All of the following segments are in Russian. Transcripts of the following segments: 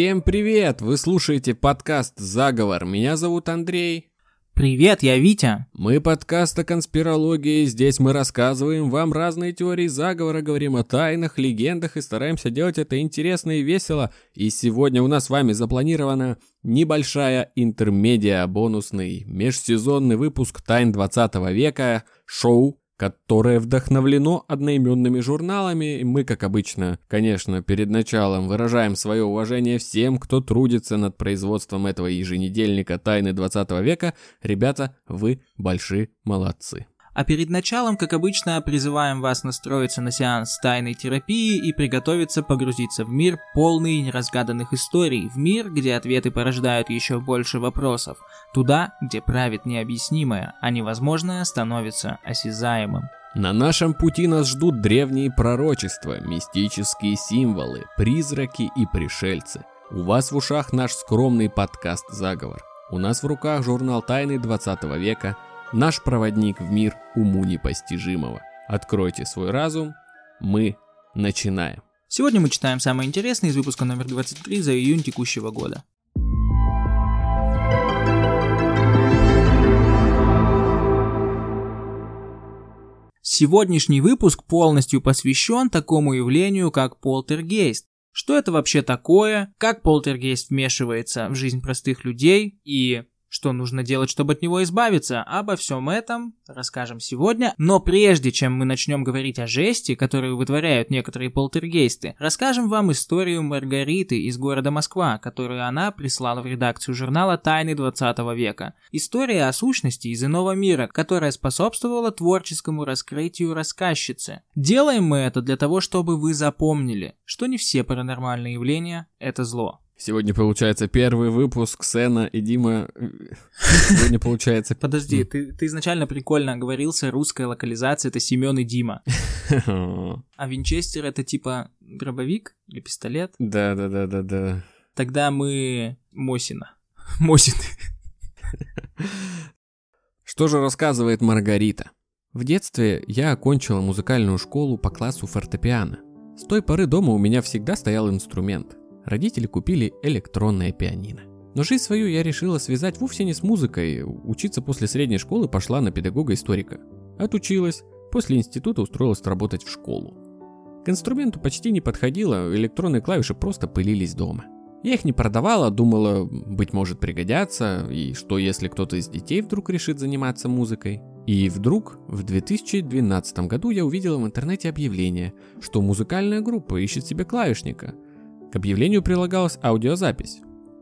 Всем привет! Вы слушаете подкаст «Заговор». Меня зовут Андрей. Привет, я Витя. Мы подкаст о конспирологии. Здесь мы рассказываем вам разные теории заговора, говорим о тайнах, легендах и стараемся делать это интересно и весело. И сегодня у нас с вами запланирована небольшая интермедиа, бонусный межсезонный выпуск «Тайн 20 века», шоу которое вдохновлено одноименными журналами. Мы, как обычно, конечно, перед началом выражаем свое уважение всем, кто трудится над производством этого еженедельника «Тайны 20 века». Ребята, вы большие молодцы. А перед началом, как обычно, призываем вас настроиться на сеанс тайной терапии и приготовиться погрузиться в мир полный неразгаданных историй, в мир, где ответы порождают еще больше вопросов, туда, где правит необъяснимое, а невозможное становится осязаемым. На нашем пути нас ждут древние пророчества, мистические символы, призраки и пришельцы. У вас в ушах наш скромный подкаст «Заговор». У нас в руках журнал «Тайны 20 века», Наш проводник в мир уму непостижимого. Откройте свой разум. Мы начинаем. Сегодня мы читаем самое интересное из выпуска номер 23 за июнь текущего года. Сегодняшний выпуск полностью посвящен такому явлению, как полтергейст. Что это вообще такое, как полтергейст вмешивается в жизнь простых людей и что нужно делать, чтобы от него избавиться? Обо всем этом расскажем сегодня. Но прежде чем мы начнем говорить о жести, которую вытворяют некоторые полтергейсты, расскажем вам историю Маргариты из города Москва, которую она прислала в редакцию журнала «Тайны 20 века». История о сущности из иного мира, которая способствовала творческому раскрытию рассказчицы. Делаем мы это для того, чтобы вы запомнили, что не все паранормальные явления – это зло. Сегодня получается первый выпуск Сена и Дима. Сегодня получается... Подожди, ты, ты изначально прикольно оговорился, русская локализация это Семен и Дима. А Винчестер это типа дробовик или пистолет? Да, да, да, да, да. Тогда мы Мосина. Мосин. Что же рассказывает Маргарита? В детстве я окончила музыкальную школу по классу фортепиано. С той поры дома у меня всегда стоял инструмент родители купили электронное пианино. Но жизнь свою я решила связать вовсе не с музыкой, учиться после средней школы пошла на педагога-историка. Отучилась, после института устроилась работать в школу. К инструменту почти не подходила, электронные клавиши просто пылились дома. Я их не продавала, думала, быть может пригодятся, и что если кто-то из детей вдруг решит заниматься музыкой. И вдруг в 2012 году я увидела в интернете объявление, что музыкальная группа ищет себе клавишника – к объявлению прилагалась аудиозапись.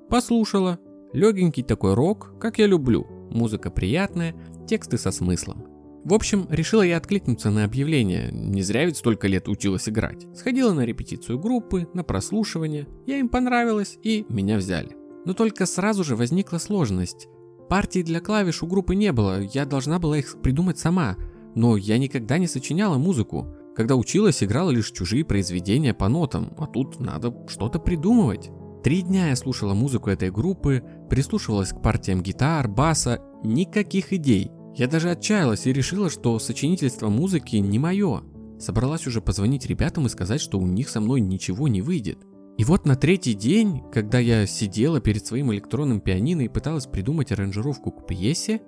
Послушала. Легенький такой рок, как я люблю. Музыка приятная, тексты со смыслом. В общем, решила я откликнуться на объявление, не зря ведь столько лет училась играть. Сходила на репетицию группы, на прослушивание, я им понравилась и меня взяли. Но только сразу же возникла сложность. Партий для клавиш у группы не было, я должна была их придумать сама, но я никогда не сочиняла музыку. Когда училась, играла лишь чужие произведения по нотам, а тут надо что-то придумывать. Три дня я слушала музыку этой группы, прислушивалась к партиям гитар, баса, никаких идей. Я даже отчаялась и решила, что сочинительство музыки не мое. Собралась уже позвонить ребятам и сказать, что у них со мной ничего не выйдет. И вот на третий день, когда я сидела перед своим электронным пианино и пыталась придумать аранжировку к пьесе,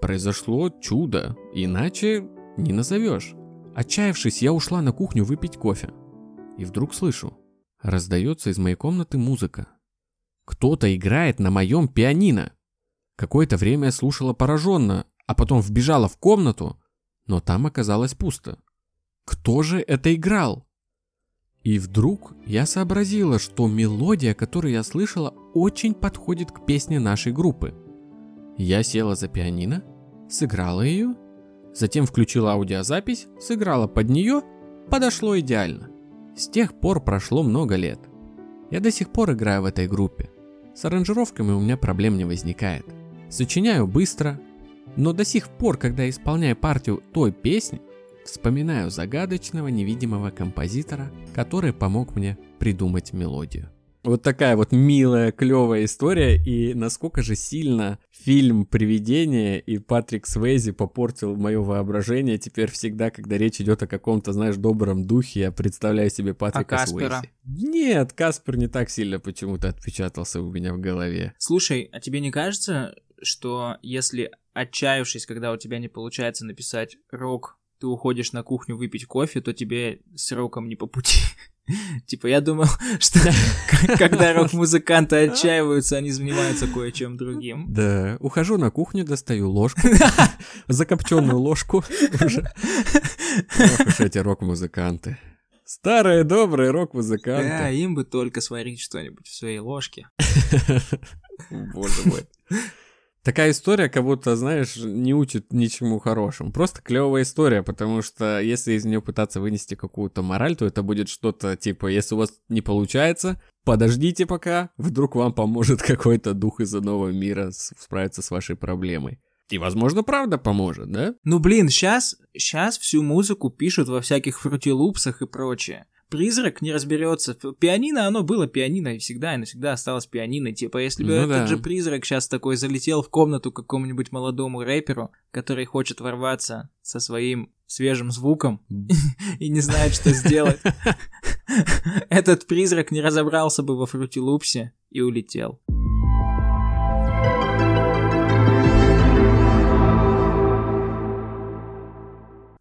произошло чудо, иначе не назовешь. Отчаявшись, я ушла на кухню выпить кофе. И вдруг слышу, раздается из моей комнаты музыка. Кто-то играет на моем пианино. Какое-то время я слушала пораженно, а потом вбежала в комнату, но там оказалось пусто. Кто же это играл? И вдруг я сообразила, что мелодия, которую я слышала, очень подходит к песне нашей группы. Я села за пианино, сыграла ее затем включила аудиозапись, сыграла под нее, подошло идеально. С тех пор прошло много лет. Я до сих пор играю в этой группе. С аранжировками у меня проблем не возникает. Сочиняю быстро, но до сих пор, когда исполняю партию той песни, вспоминаю загадочного невидимого композитора, который помог мне придумать мелодию. Вот такая вот милая, клевая история, и насколько же сильно фильм «Привидение» и Патрик Свейзи попортил мое воображение. Теперь всегда, когда речь идет о каком-то, знаешь, добром духе, я представляю себе Патрика а? Свейзи. Нет, Каспер не так сильно почему-то отпечатался у меня в голове. Слушай, а тебе не кажется, что если отчаявшись, когда у тебя не получается написать рок, ты уходишь на кухню выпить кофе, то тебе с роком не по пути. Типа, я думал, что когда рок-музыканты отчаиваются, они занимаются кое-чем другим. Да, ухожу на кухню, достаю ложку, закопченную ложку уже. Ох уж эти рок-музыканты. Старые добрые рок-музыканты. Да, им бы только сварить что-нибудь в своей ложке. Боже мой. Такая история, как будто, знаешь, не учит ничему хорошему. Просто клевая история, потому что если из нее пытаться вынести какую-то мораль, то это будет что-то типа, если у вас не получается, подождите пока, вдруг вам поможет какой-то дух из иного мира справиться с вашей проблемой. И, возможно, правда поможет, да? Ну, блин, сейчас, сейчас всю музыку пишут во всяких фрутилупсах и прочее призрак не разберется. Пианино, оно было пианино и всегда и навсегда осталось пианино. Типа, если бы ну, этот да. же призрак сейчас такой залетел в комнату какому-нибудь молодому рэперу, который хочет ворваться со своим свежим звуком и не знает, что сделать, этот призрак не разобрался бы во фрутилупсе и улетел.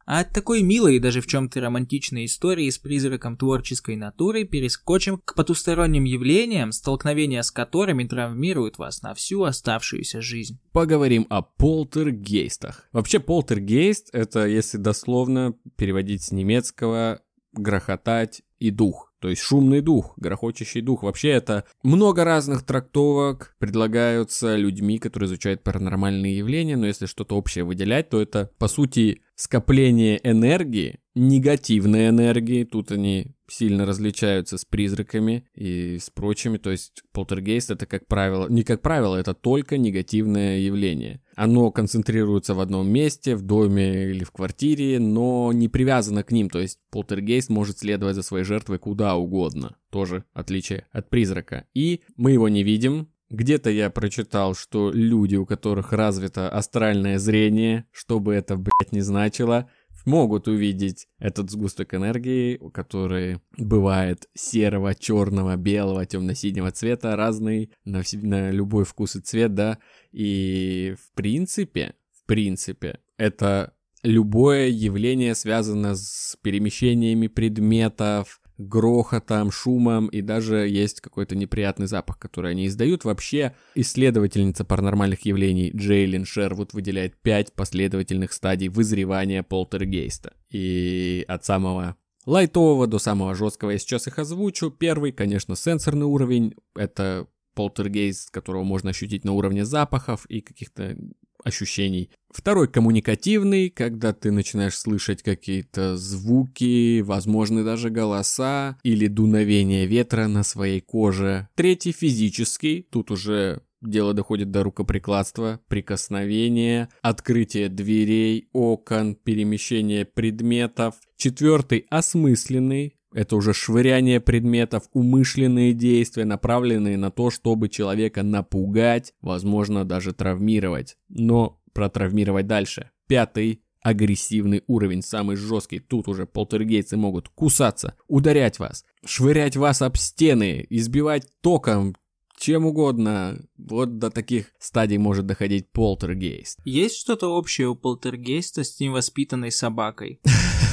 А от такой милой и даже в чем-то романтичной истории с призраком творческой натуры перескочим к потусторонним явлениям, столкновения с которыми травмируют вас на всю оставшуюся жизнь. Поговорим о полтергейстах. Вообще полтергейст это, если дословно переводить с немецкого, грохотать и дух. То есть шумный дух, грохочущий дух. Вообще это много разных трактовок предлагаются людьми, которые изучают паранормальные явления, но если что-то общее выделять, то это, по сути, скопление энергии, негативной энергии, тут они сильно различаются с призраками и с прочими, то есть полтергейст это как правило, не как правило, это только негативное явление. Оно концентрируется в одном месте, в доме или в квартире, но не привязано к ним, то есть полтергейст может следовать за своей жертвой куда угодно, тоже отличие от призрака. И мы его не видим, где-то я прочитал, что люди, у которых развито астральное зрение, что бы это, блядь, не значило, могут увидеть этот сгусток энергии, который бывает серого, черного, белого, темно-синего цвета, разный на, на любой вкус и цвет, да. И в принципе, в принципе, это любое явление связано с перемещениями предметов, грохотом, шумом, и даже есть какой-то неприятный запах, который они издают. Вообще, исследовательница паранормальных явлений Джейлин Шервуд выделяет пять последовательных стадий вызревания полтергейста. И от самого лайтового до самого жесткого я сейчас их озвучу. Первый, конечно, сенсорный уровень. Это полтергейст, которого можно ощутить на уровне запахов и каких-то ощущений. Второй коммуникативный, когда ты начинаешь слышать какие-то звуки, возможно даже голоса или дуновение ветра на своей коже. Третий физический, тут уже дело доходит до рукоприкладства, прикосновения, открытия дверей, окон, перемещения предметов. Четвертый осмысленный, это уже швыряние предметов, умышленные действия, направленные на то, чтобы человека напугать, возможно, даже травмировать. Но протравмировать дальше. Пятый агрессивный уровень, самый жесткий. Тут уже полтергейцы могут кусаться, ударять вас, швырять вас об стены, избивать током, чем угодно. Вот до таких стадий может доходить полтергейст. Есть что-то общее у полтергейста с невоспитанной собакой?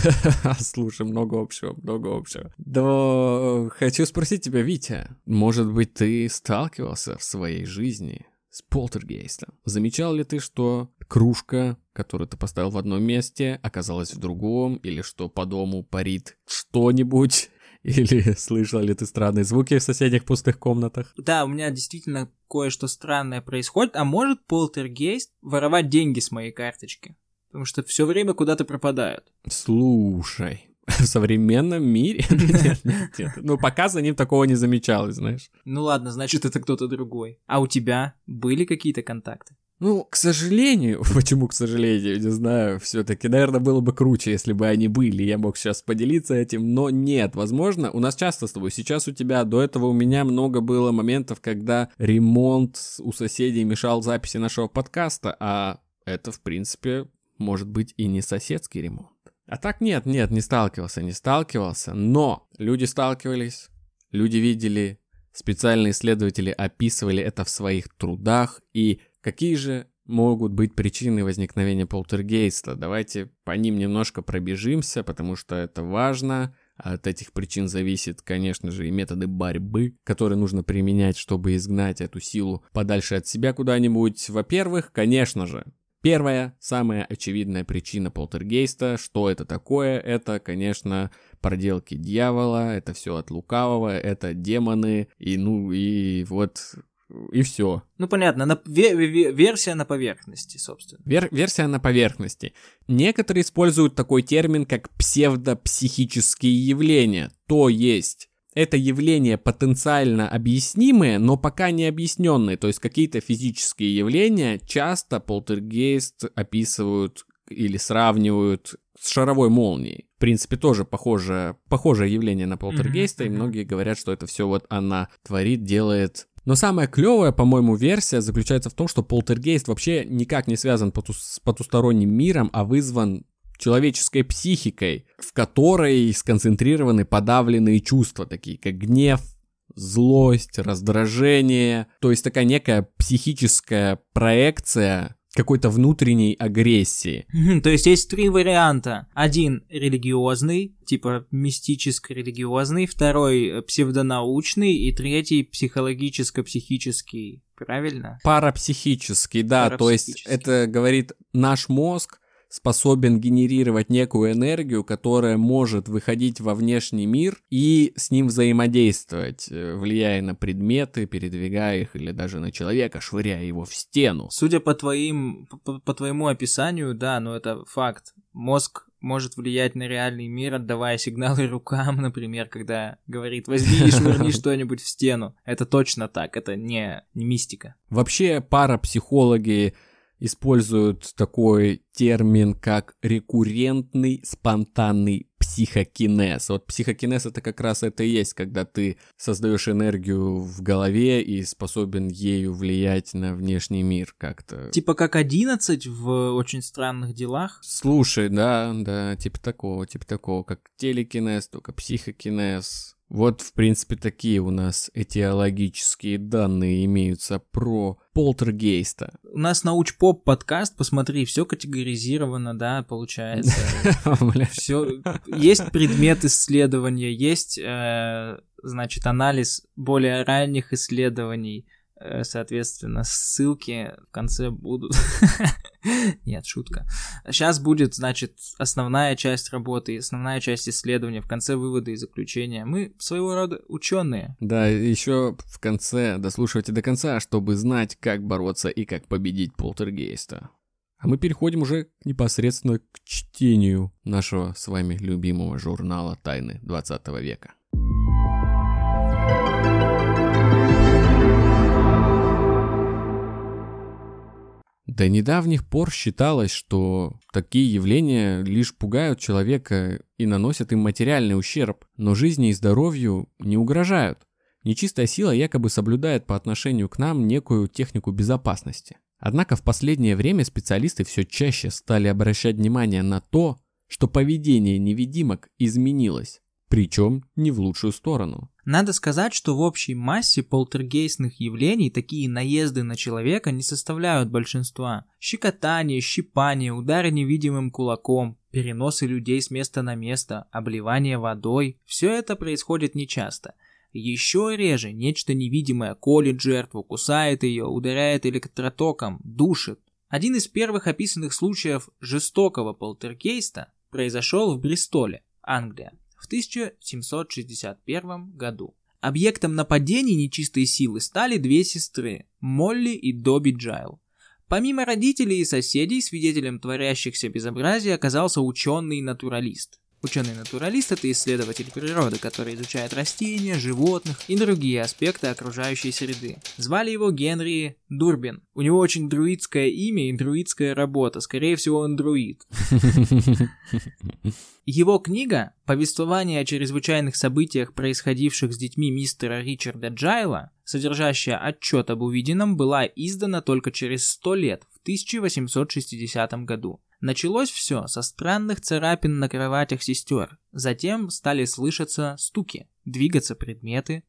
Слушай, много общего, много общего. Да, хочу спросить тебя, Витя, может быть, ты сталкивался в своей жизни с полтергейстом? Замечал ли ты, что кружка, которую ты поставил в одном месте, оказалась в другом, или что по дому парит что-нибудь, или слышал ли ты странные звуки в соседних пустых комнатах? Да, у меня действительно кое-что странное происходит. А может полтергейст воровать деньги с моей карточки? Потому что все время куда-то пропадают. Слушай, в современном мире? нет, нет, нет. Ну, пока за ним такого не замечалось, знаешь. Ну ладно, значит, это кто-то другой. А у тебя были какие-то контакты? Ну, к сожалению, почему к сожалению, не знаю, все-таки, наверное, было бы круче, если бы они были, я мог сейчас поделиться этим, но нет, возможно, у нас часто с тобой, сейчас у тебя, до этого у меня много было моментов, когда ремонт у соседей мешал записи нашего подкаста, а это, в принципе, может быть и не соседский ремонт. А так нет, нет, не сталкивался, не сталкивался, но люди сталкивались, люди видели, специальные исследователи описывали это в своих трудах, и Какие же могут быть причины возникновения полтергейста? Давайте по ним немножко пробежимся, потому что это важно. От этих причин зависит, конечно же, и методы борьбы, которые нужно применять, чтобы изгнать эту силу подальше от себя куда-нибудь. Во-первых, конечно же, Первая, самая очевидная причина полтергейста, что это такое, это, конечно, проделки дьявола, это все от лукавого, это демоны, и ну и вот и все. Ну понятно, на, ве, ве, версия на поверхности, собственно. Вер, версия на поверхности. Некоторые используют такой термин, как псевдопсихические явления, то есть это явления потенциально объяснимые, но пока не объясненные. То есть какие-то физические явления часто полтергейст описывают или сравнивают с шаровой молнией. В принципе, тоже похоже, похожее явление на полтергейста, mm-hmm. и многие говорят, что это все вот она творит, делает но самая клевая, по-моему, версия заключается в том, что полтергейст вообще никак не связан с потусторонним миром, а вызван человеческой психикой, в которой сконцентрированы подавленные чувства, такие как гнев, злость, раздражение. То есть такая некая психическая проекция какой-то внутренней агрессии. То есть есть три варианта. Один религиозный, типа мистическо-религиозный, второй псевдонаучный и третий психологическо-психический. Правильно? Парапсихический, да. Парапсихический. То есть это говорит наш мозг способен генерировать некую энергию, которая может выходить во внешний мир и с ним взаимодействовать, э, влияя на предметы, передвигая их или даже на человека, швыряя его в стену. Судя по твоим, по, по твоему описанию, да, но это факт. Мозг может влиять на реальный мир, отдавая сигналы рукам, например, когда говорит «возьми и швырни что-нибудь в стену». Это точно так, это не, не мистика. Вообще парапсихологи используют такой термин, как рекуррентный спонтанный психокинез. Вот психокинез это как раз это и есть, когда ты создаешь энергию в голове и способен ею влиять на внешний мир как-то. Типа как 11 в очень странных делах? Слушай, да, да, типа такого, типа такого, как телекинез, только психокинез. Вот, в принципе, такие у нас этиологические данные имеются про полтергейста. У нас науч-поп подкаст, посмотри, все категоризировано, да, получается. Все есть предмет исследования, есть, э, значит, анализ более ранних исследований Э, соответственно, ссылки в конце будут. Нет, шутка. Сейчас будет, значит, основная часть работы, основная часть исследования, в конце выводы и заключения. Мы своего рода ученые. Да, еще в конце дослушивайте до конца, чтобы знать, как бороться и как победить полтергейста. А мы переходим уже непосредственно к чтению нашего с вами любимого журнала «Тайны 20 века». До недавних пор считалось, что такие явления лишь пугают человека и наносят им материальный ущерб, но жизни и здоровью не угрожают. Нечистая сила якобы соблюдает по отношению к нам некую технику безопасности. Однако в последнее время специалисты все чаще стали обращать внимание на то, что поведение невидимок изменилось, причем не в лучшую сторону. Надо сказать, что в общей массе полтергейстных явлений такие наезды на человека не составляют большинства. Щекотание, щипание, удары невидимым кулаком, переносы людей с места на место, обливание водой – все это происходит нечасто. Еще реже нечто невидимое колет жертву, кусает ее, ударяет электротоком, душит. Один из первых описанных случаев жестокого полтергейста произошел в Бристоле, Англия в 1761 году. Объектом нападений нечистой силы стали две сестры – Молли и Добби Джайл. Помимо родителей и соседей, свидетелем творящихся безобразий оказался ученый-натуралист. Ученый-натуралист – это исследователь природы, который изучает растения, животных и другие аспекты окружающей среды. Звали его Генри Дурбин. У него очень друидское имя и друидская работа, скорее всего он друид. Его книга «Повествование о чрезвычайных событиях, происходивших с детьми мистера Ричарда Джайла», содержащая отчет об увиденном, была издана только через 100 лет, в 1860 году. Началось все со странных царапин на кроватях сестер. Затем стали слышаться стуки, двигаться предметы.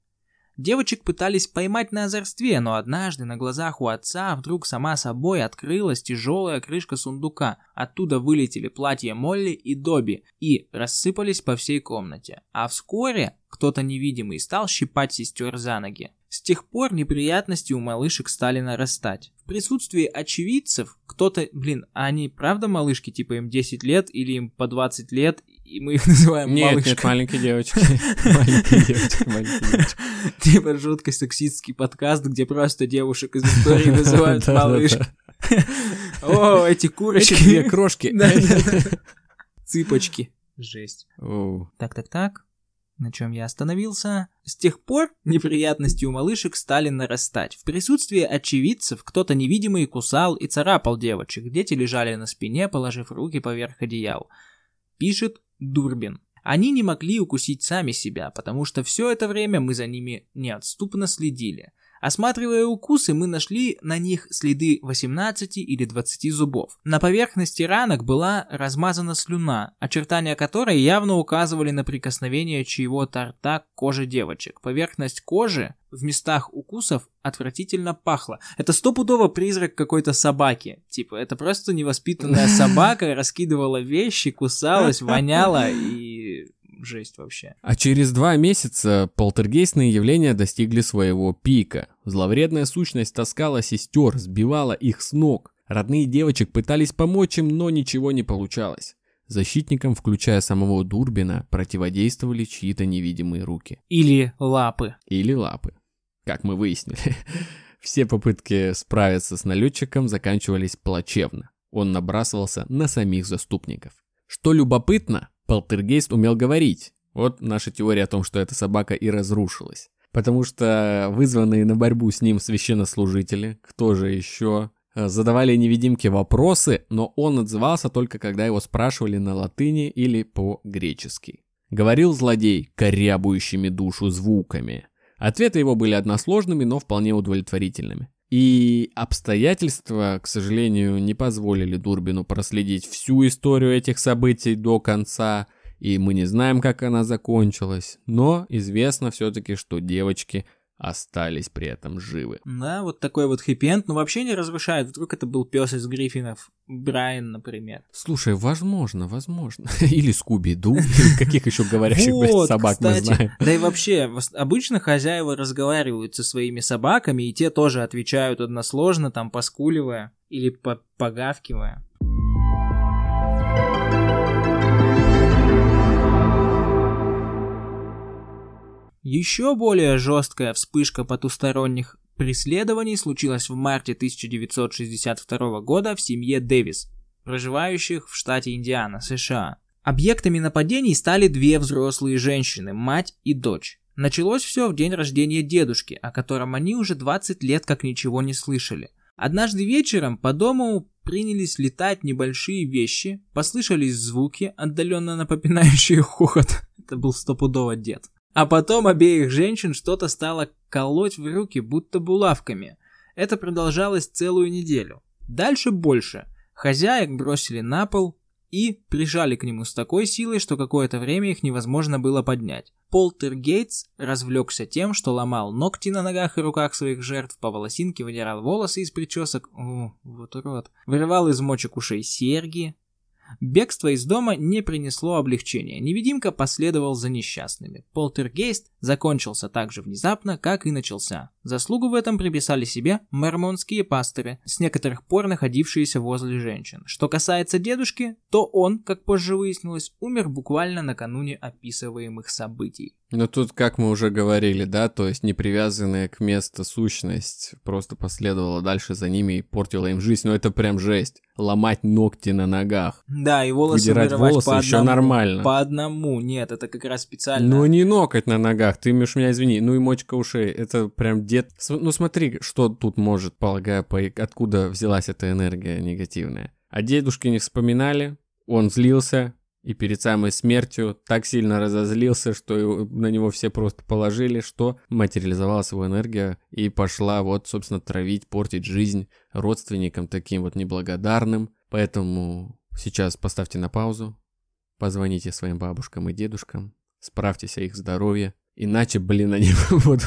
Девочек пытались поймать на озорстве, но однажды на глазах у отца вдруг сама собой открылась тяжелая крышка сундука. Оттуда вылетели платья Молли и Добби и рассыпались по всей комнате. А вскоре кто-то невидимый стал щипать сестер за ноги. С тех пор неприятности у малышек стали нарастать. В присутствии очевидцев кто-то, блин, а они правда малышки, типа им 10 лет или им по 20 лет, и мы их называем Нет, малышками? нет, маленькие девочки. Маленькие девочки, маленькие девочки. Типа жутко сексистский подкаст, где просто девушек из истории называют малышки. О, эти Эти две курочки. крошки. Да, да. Цыпочки. Жесть. Оу. Так-так-так. На чем я остановился? С тех пор неприятности у малышек стали нарастать. В присутствии очевидцев кто-то невидимый кусал и царапал девочек. Дети лежали на спине, положив руки поверх одеял. Пишет Дурбин. Они не могли укусить сами себя, потому что все это время мы за ними неотступно следили. Осматривая укусы, мы нашли на них следы 18 или 20 зубов. На поверхности ранок была размазана слюна, очертания которой явно указывали на прикосновение чьего-то рта к коже девочек. Поверхность кожи в местах укусов отвратительно пахло. Это стопудово призрак какой-то собаки. Типа, это просто невоспитанная собака раскидывала вещи, кусалась, воняла и... Жесть вообще. А через два месяца полтергейстные явления достигли своего пика. Зловредная сущность таскала сестер, сбивала их с ног. Родные девочек пытались помочь им, но ничего не получалось. Защитникам, включая самого Дурбина, противодействовали чьи-то невидимые руки. Или лапы. Или лапы. Как мы выяснили. Все попытки справиться с налетчиком заканчивались плачевно. Он набрасывался на самих заступников. Что любопытно, полтергейст умел говорить. Вот наша теория о том, что эта собака и разрушилась. Потому что вызванные на борьбу с ним священнослужители, кто же еще, э, задавали невидимке вопросы, но он отзывался только когда его спрашивали на латыни или по-гречески. Говорил злодей корябующими душу звуками. Ответы его были односложными, но вполне удовлетворительными. И обстоятельства, к сожалению, не позволили Дурбину проследить всю историю этих событий до конца, и мы не знаем, как она закончилась, но известно все-таки, что девочки остались при этом живы. Да, вот такой вот хэппи-энд, но вообще не разрушает. Вдруг это был пес из Гриффинов, Брайан, например. Слушай, возможно, возможно. Или Скуби-Ду, каких еще говорящих собак мы знаем. Да и вообще, обычно хозяева разговаривают со своими собаками, и те тоже отвечают односложно, там, поскуливая или по- погавкивая. Еще более жесткая вспышка потусторонних преследований случилась в марте 1962 года в семье Дэвис, проживающих в штате Индиана, США. Объектами нападений стали две взрослые женщины, мать и дочь. Началось все в день рождения дедушки, о котором они уже 20 лет как ничего не слышали. Однажды вечером по дому принялись летать небольшие вещи, послышались звуки, отдаленно напоминающие хохот. Это был стопудово дед. А потом обеих женщин что-то стало колоть в руки, будто булавками. Это продолжалось целую неделю. Дальше больше. Хозяек бросили на пол и прижали к нему с такой силой, что какое-то время их невозможно было поднять. Полтер Гейтс развлекся тем, что ломал ногти на ногах и руках своих жертв, по волосинке выдирал волосы из причесок, о, вот урод, вырывал из мочек ушей серьги. Бегство из дома не принесло облегчения. Невидимка последовал за несчастными. Полтергейст закончился так же внезапно, как и начался. Заслугу в этом приписали себе мормонские пастыры, с некоторых пор находившиеся возле женщин. Что касается дедушки, то он, как позже выяснилось, умер буквально накануне описываемых событий. Но тут, как мы уже говорили, да, то есть непривязанная к месту сущность просто последовала дальше за ними и портила им жизнь. Но это прям жесть. Ломать ногти на ногах. Да, и волосы Выдирать волосы по еще одному. нормально. По одному. Нет, это как раз специально. Ну не ноготь на ногах, ты уж меня извини. Ну и мочка ушей, это прям дед... Ну смотри, что тут может, полагаю, по... откуда взялась эта энергия негативная. О дедушке не вспоминали, он злился, и перед самой смертью так сильно разозлился, что на него все просто положили, что материализовалась его энергия и пошла вот, собственно, травить, портить жизнь родственникам таким вот неблагодарным. Поэтому сейчас поставьте на паузу, позвоните своим бабушкам и дедушкам, справьтесь о их здоровье, иначе, блин, они будут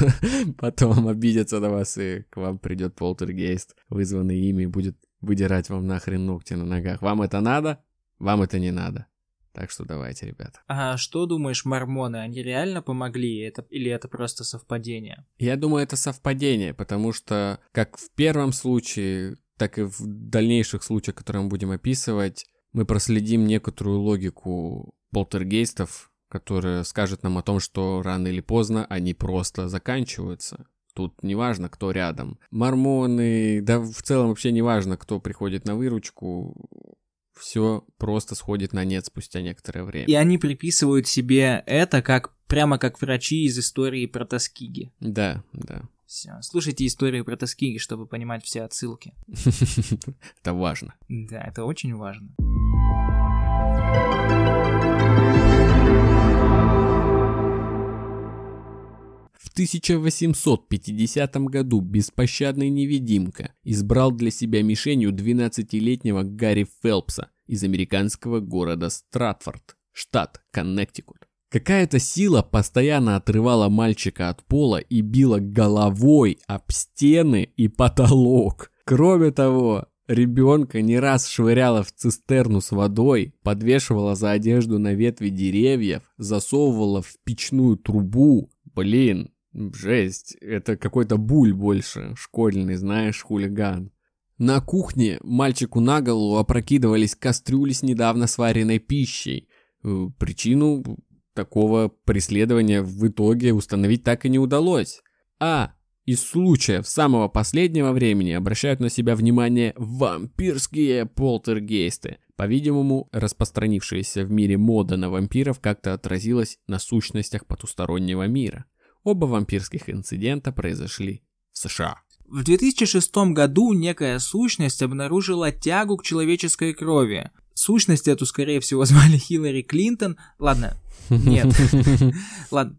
потом обидятся на вас, и к вам придет полтергейст, вызванный ими, и будет выдирать вам нахрен ногти на ногах. Вам это надо? Вам это не надо. Так что давайте, ребята. А что думаешь, мормоны, они реально помогли это, или это просто совпадение? Я думаю, это совпадение, потому что как в первом случае, так и в дальнейших случаях, которые мы будем описывать, мы проследим некоторую логику полтергейстов, которая скажет нам о том, что рано или поздно они просто заканчиваются. Тут не важно, кто рядом. Мормоны, да в целом вообще не важно, кто приходит на выручку. Все просто сходит на нет спустя некоторое время. И они приписывают себе это как прямо как врачи из истории про Тоскиги. Да, да. Все. Слушайте историю про Тоскиги, чтобы понимать все отсылки. Это важно. Да, это очень важно. 1850 году беспощадный невидимка избрал для себя мишенью 12-летнего Гарри Фелпса из американского города Стратфорд, штат Коннектикут. Какая-то сила постоянно отрывала мальчика от пола и била головой об стены и потолок. Кроме того, ребенка не раз швыряла в цистерну с водой, подвешивала за одежду на ветви деревьев, засовывала в печную трубу. Блин, жесть, это какой-то буль больше, школьный, знаешь, хулиган. На кухне мальчику на голову опрокидывались кастрюли с недавно сваренной пищей. Э, Причину такого преследования в итоге установить так и не удалось. А из случаев самого последнего времени обращают на себя внимание вампирские полтергейсты. По-видимому, распространившаяся в мире мода на вампиров как-то отразилась на сущностях потустороннего мира. Оба вампирских инцидента произошли в США. В 2006 году некая сущность обнаружила тягу к человеческой крови. Сущность эту, скорее всего, звали Хиллари Клинтон. Ладно, нет. Ладно,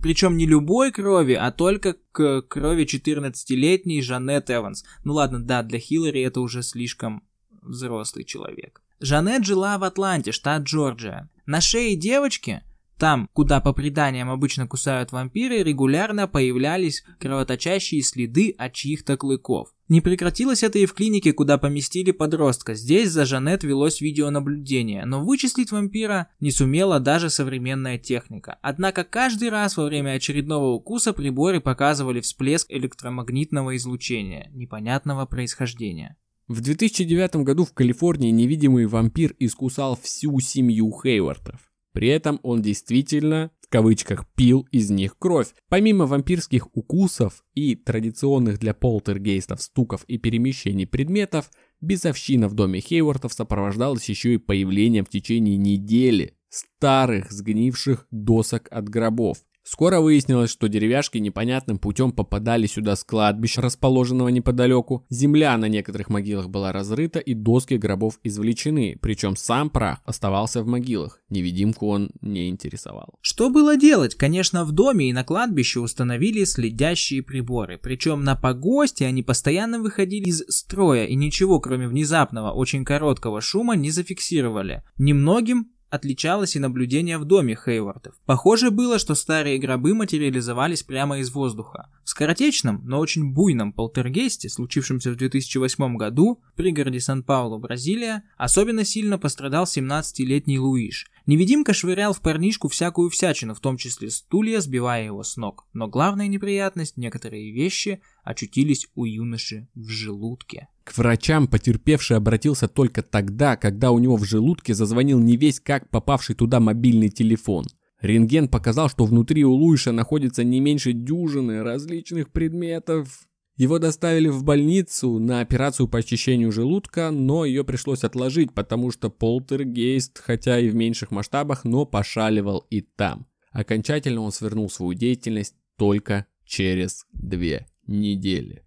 причем не любой крови, а только к крови 14-летней Жанет Эванс. Ну ладно, да, для Хиллари это уже слишком взрослый человек. Жанет жила в Атланте, штат Джорджия. На шее девочки, там, куда по преданиям обычно кусают вампиры, регулярно появлялись кровоточащие следы от чьих-то клыков. Не прекратилось это и в клинике, куда поместили подростка. Здесь за Жанет велось видеонаблюдение, но вычислить вампира не сумела даже современная техника. Однако каждый раз во время очередного укуса приборы показывали всплеск электромагнитного излучения непонятного происхождения. В 2009 году в Калифорнии невидимый вампир искусал всю семью Хейвартов. При этом он действительно, в кавычках, пил из них кровь. Помимо вампирских укусов и традиционных для полтергейстов стуков и перемещений предметов, безовщина в доме Хейвартов сопровождалась еще и появлением в течение недели старых сгнивших досок от гробов. Скоро выяснилось, что деревяшки непонятным путем попадали сюда с кладбища, расположенного неподалеку. Земля на некоторых могилах была разрыта и доски гробов извлечены, причем сам прах оставался в могилах. Невидимку он не интересовал. Что было делать? Конечно, в доме и на кладбище установили следящие приборы. Причем на погосте они постоянно выходили из строя и ничего, кроме внезапного, очень короткого шума, не зафиксировали. Немногим отличалось и наблюдение в доме Хейвардов. Похоже было, что старые гробы материализовались прямо из воздуха. В скоротечном, но очень буйном полтергейсте, случившемся в 2008 году в пригороде Сан-Паулу, Бразилия, особенно сильно пострадал 17-летний Луиш. Невидимка швырял в парнишку всякую всячину, в том числе стулья, сбивая его с ног. Но главная неприятность – некоторые вещи очутились у юноши в желудке. К врачам потерпевший обратился только тогда, когда у него в желудке зазвонил не весь как попавший туда мобильный телефон. Рентген показал, что внутри у Луиша находится не меньше дюжины различных предметов. Его доставили в больницу на операцию по очищению желудка, но ее пришлось отложить, потому что полтергейст, хотя и в меньших масштабах, но пошаливал и там. Окончательно он свернул свою деятельность только через две недели.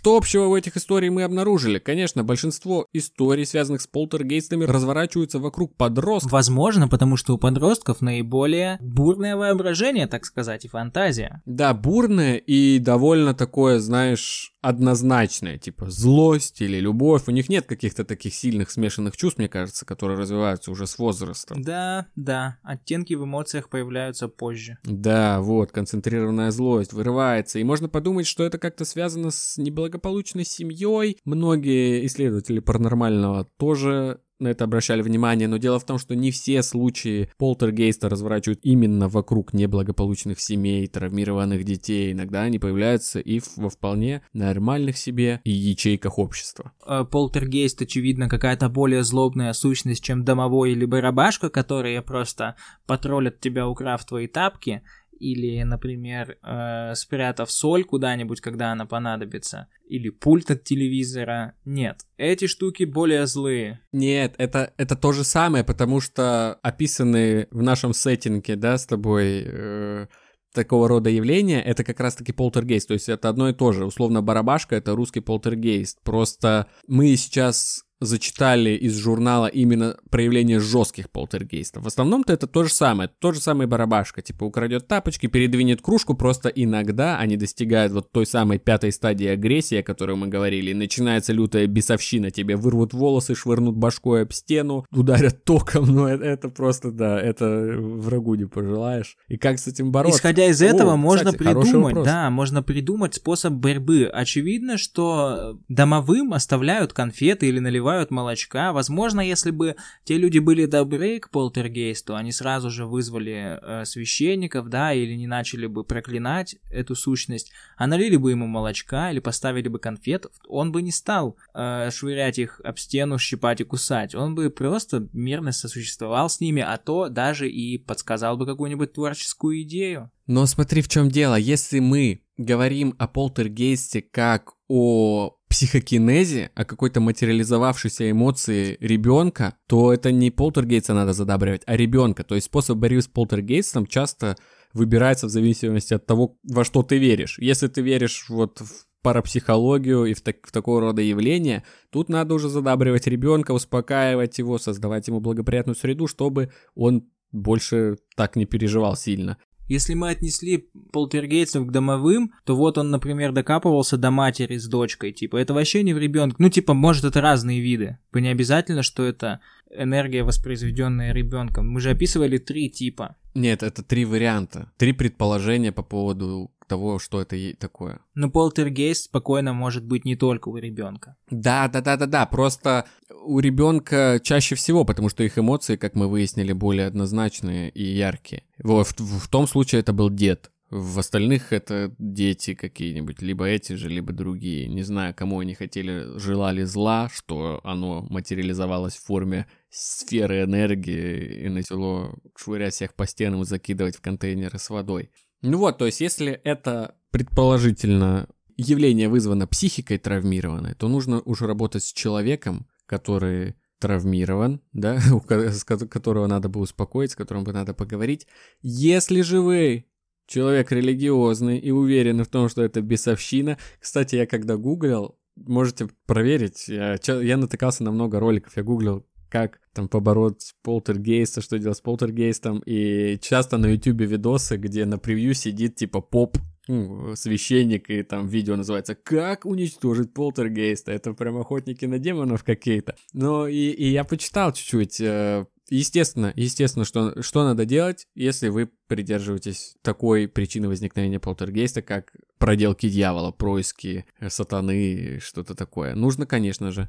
Что общего в этих историях мы обнаружили? Конечно, большинство историй, связанных с полтергейстами, разворачиваются вокруг подростков. Возможно, потому что у подростков наиболее бурное воображение, так сказать, и фантазия. Да, бурное и довольно такое, знаешь, однозначное, типа злость или любовь. У них нет каких-то таких сильных смешанных чувств, мне кажется, которые развиваются уже с возрастом. Да, да, оттенки в эмоциях появляются позже. Да, вот, концентрированная злость вырывается. И можно подумать, что это как-то связано с неблагополучной семьей. Многие исследователи паранормального тоже на это обращали внимание, но дело в том, что не все случаи полтергейста разворачивают именно вокруг неблагополучных семей, травмированных детей. Иногда они появляются и во вполне нормальных себе и ячейках общества. Э, полтергейст, очевидно, какая-то более злобная сущность, чем домовой или барабашка, которые просто потроллят тебя, украв твои тапки, или, например, э, спрятав соль куда-нибудь, когда она понадобится, или пульт от телевизора. Нет, эти штуки более злые. Нет, это, это то же самое, потому что описанные в нашем сеттинге, да, с тобой... Э, такого рода явления, это как раз-таки полтергейст, то есть это одно и то же. Условно, барабашка — это русский полтергейст. Просто мы сейчас зачитали из журнала именно проявление жестких полтергейстов. В основном-то это то же самое, то же самое барабашка, типа украдет тапочки, передвинет кружку, просто иногда они достигают вот той самой пятой стадии агрессии, о которой мы говорили, начинается лютая бесовщина, тебе вырвут волосы, швырнут башкой об стену, ударят током, ну это, это просто, да, это врагу не пожелаешь. И как с этим бороться? Исходя из этого, О, можно кстати, придумать, да, можно придумать способ борьбы. Очевидно, что домовым оставляют конфеты или наливают наливают молочка. Возможно, если бы те люди были добры к полтергейсту, они сразу же вызвали э, священников, да, или не начали бы проклинать эту сущность, а налили бы ему молочка или поставили бы конфет, он бы не стал э, швырять их об стену, щипать и кусать. Он бы просто мирно сосуществовал с ними, а то даже и подсказал бы какую-нибудь творческую идею. Но смотри, в чем дело. Если мы говорим о полтергейсте как о психокинезе, о какой-то материализовавшейся эмоции ребенка, то это не полтергейста надо задабривать, а ребенка. То есть способ борьбы с полтергейстом часто выбирается в зависимости от того, во что ты веришь. Если ты веришь вот в парапсихологию и в, так, в такого рода явления, тут надо уже задабривать ребенка, успокаивать его, создавать ему благоприятную среду, чтобы он больше так не переживал сильно. Если мы отнесли полтергейстов к домовым, то вот он, например, докапывался до матери с дочкой. Типа, это вообще не в ребенке. Ну, типа, может, это разные виды. Не обязательно, что это энергия, воспроизведенная ребенком. Мы же описывали три типа. Нет, это три варианта. Три предположения по поводу того, что это такое. Но полтергейст спокойно может быть не только у ребенка. Да, да, да, да, да. Просто у ребенка чаще всего, потому что их эмоции, как мы выяснили, более однозначные и яркие. Вот в, в том случае это был дед. В остальных это дети какие-нибудь, либо эти же, либо другие. Не знаю, кому они хотели, желали зла, что оно материализовалось в форме сферы энергии и начало швырять всех по стенам и закидывать в контейнеры с водой. Ну вот, то есть если это предположительно явление вызвано психикой травмированной, то нужно уже работать с человеком, который травмирован, да, с которого надо бы успокоить, с которым бы надо поговорить. Если же вы человек религиозный и уверен в том, что это бесовщина, кстати, я когда гуглил, можете проверить, я, я натыкался на много роликов, я гуглил как там побороть полтергейста, что делать с полтергейстом. И часто на ютубе видосы, где на превью сидит типа поп ну, священник, и там видео называется «Как уничтожить полтергейста». Это прям охотники на демонов какие-то. Но и, и я почитал чуть-чуть. Э, естественно, естественно, что, что надо делать, если вы придерживаетесь такой причины возникновения полтергейста, как проделки дьявола, происки э, сатаны, что-то такое. Нужно, конечно же,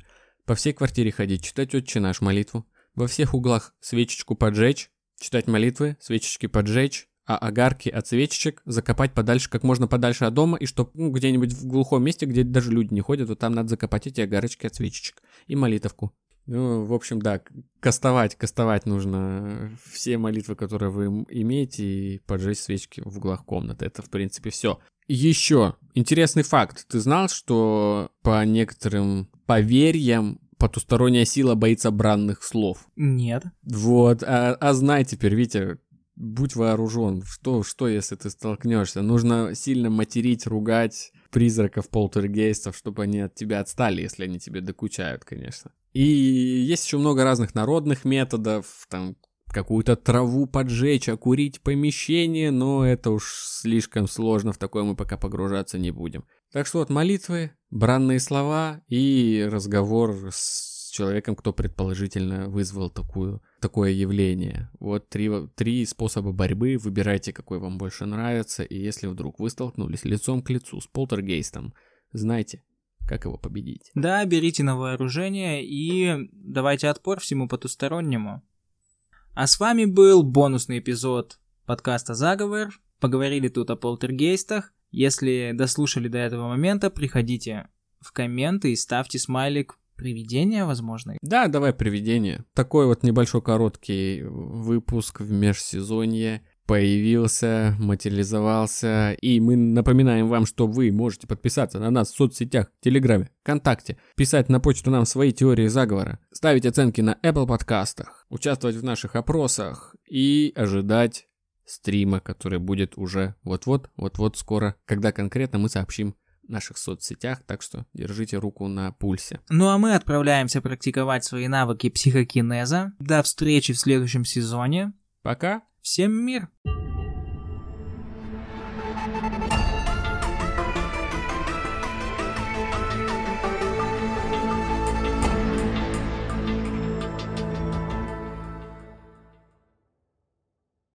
по всей квартире ходить, читать «Отче наш» молитву, во всех углах свечечку поджечь, читать молитвы, свечечки поджечь, а огарки от свечечек закопать подальше, как можно подальше от дома, и чтоб ну, где-нибудь в глухом месте, где даже люди не ходят, вот там надо закопать эти огарочки от свечечек и молитовку. Ну, в общем, да, кастовать, кастовать нужно все молитвы, которые вы имеете, и поджечь свечки в углах комнаты. Это, в принципе, все. Еще интересный факт. Ты знал, что по некоторым поверьям потусторонняя сила боится бранных слов? Нет. Вот, а, а знай теперь, Витя, будь вооружен. Что, что, если ты столкнешься? Нужно сильно материть, ругать призраков, полтергейстов, чтобы они от тебя отстали, если они тебе докучают, конечно. И есть еще много разных народных методов, там какую-то траву поджечь, окурить помещение, но это уж слишком сложно, в такое мы пока погружаться не будем. Так что вот молитвы, бранные слова и разговор с человеком, кто предположительно вызвал такую, такое явление. Вот три, три способа борьбы, выбирайте, какой вам больше нравится, и если вдруг вы столкнулись лицом к лицу с полтергейстом, знайте, как его победить. Да, берите на вооружение и давайте отпор всему потустороннему. А с вами был бонусный эпизод подкаста «Заговор». Поговорили тут о полтергейстах. Если дослушали до этого момента, приходите в комменты и ставьте смайлик Привидение, возможно? Да, давай привидение. Такой вот небольшой короткий выпуск в межсезонье появился, материализовался, и мы напоминаем вам, что вы можете подписаться на нас в соцсетях, Телеграме, ВКонтакте, писать на почту нам свои теории заговора, ставить оценки на Apple подкастах, участвовать в наших опросах и ожидать стрима, который будет уже вот-вот, вот-вот скоро, когда конкретно мы сообщим наших соцсетях, так что держите руку на пульсе. Ну а мы отправляемся практиковать свои навыки психокинеза. До встречи в следующем сезоне. Пока. Всем мир!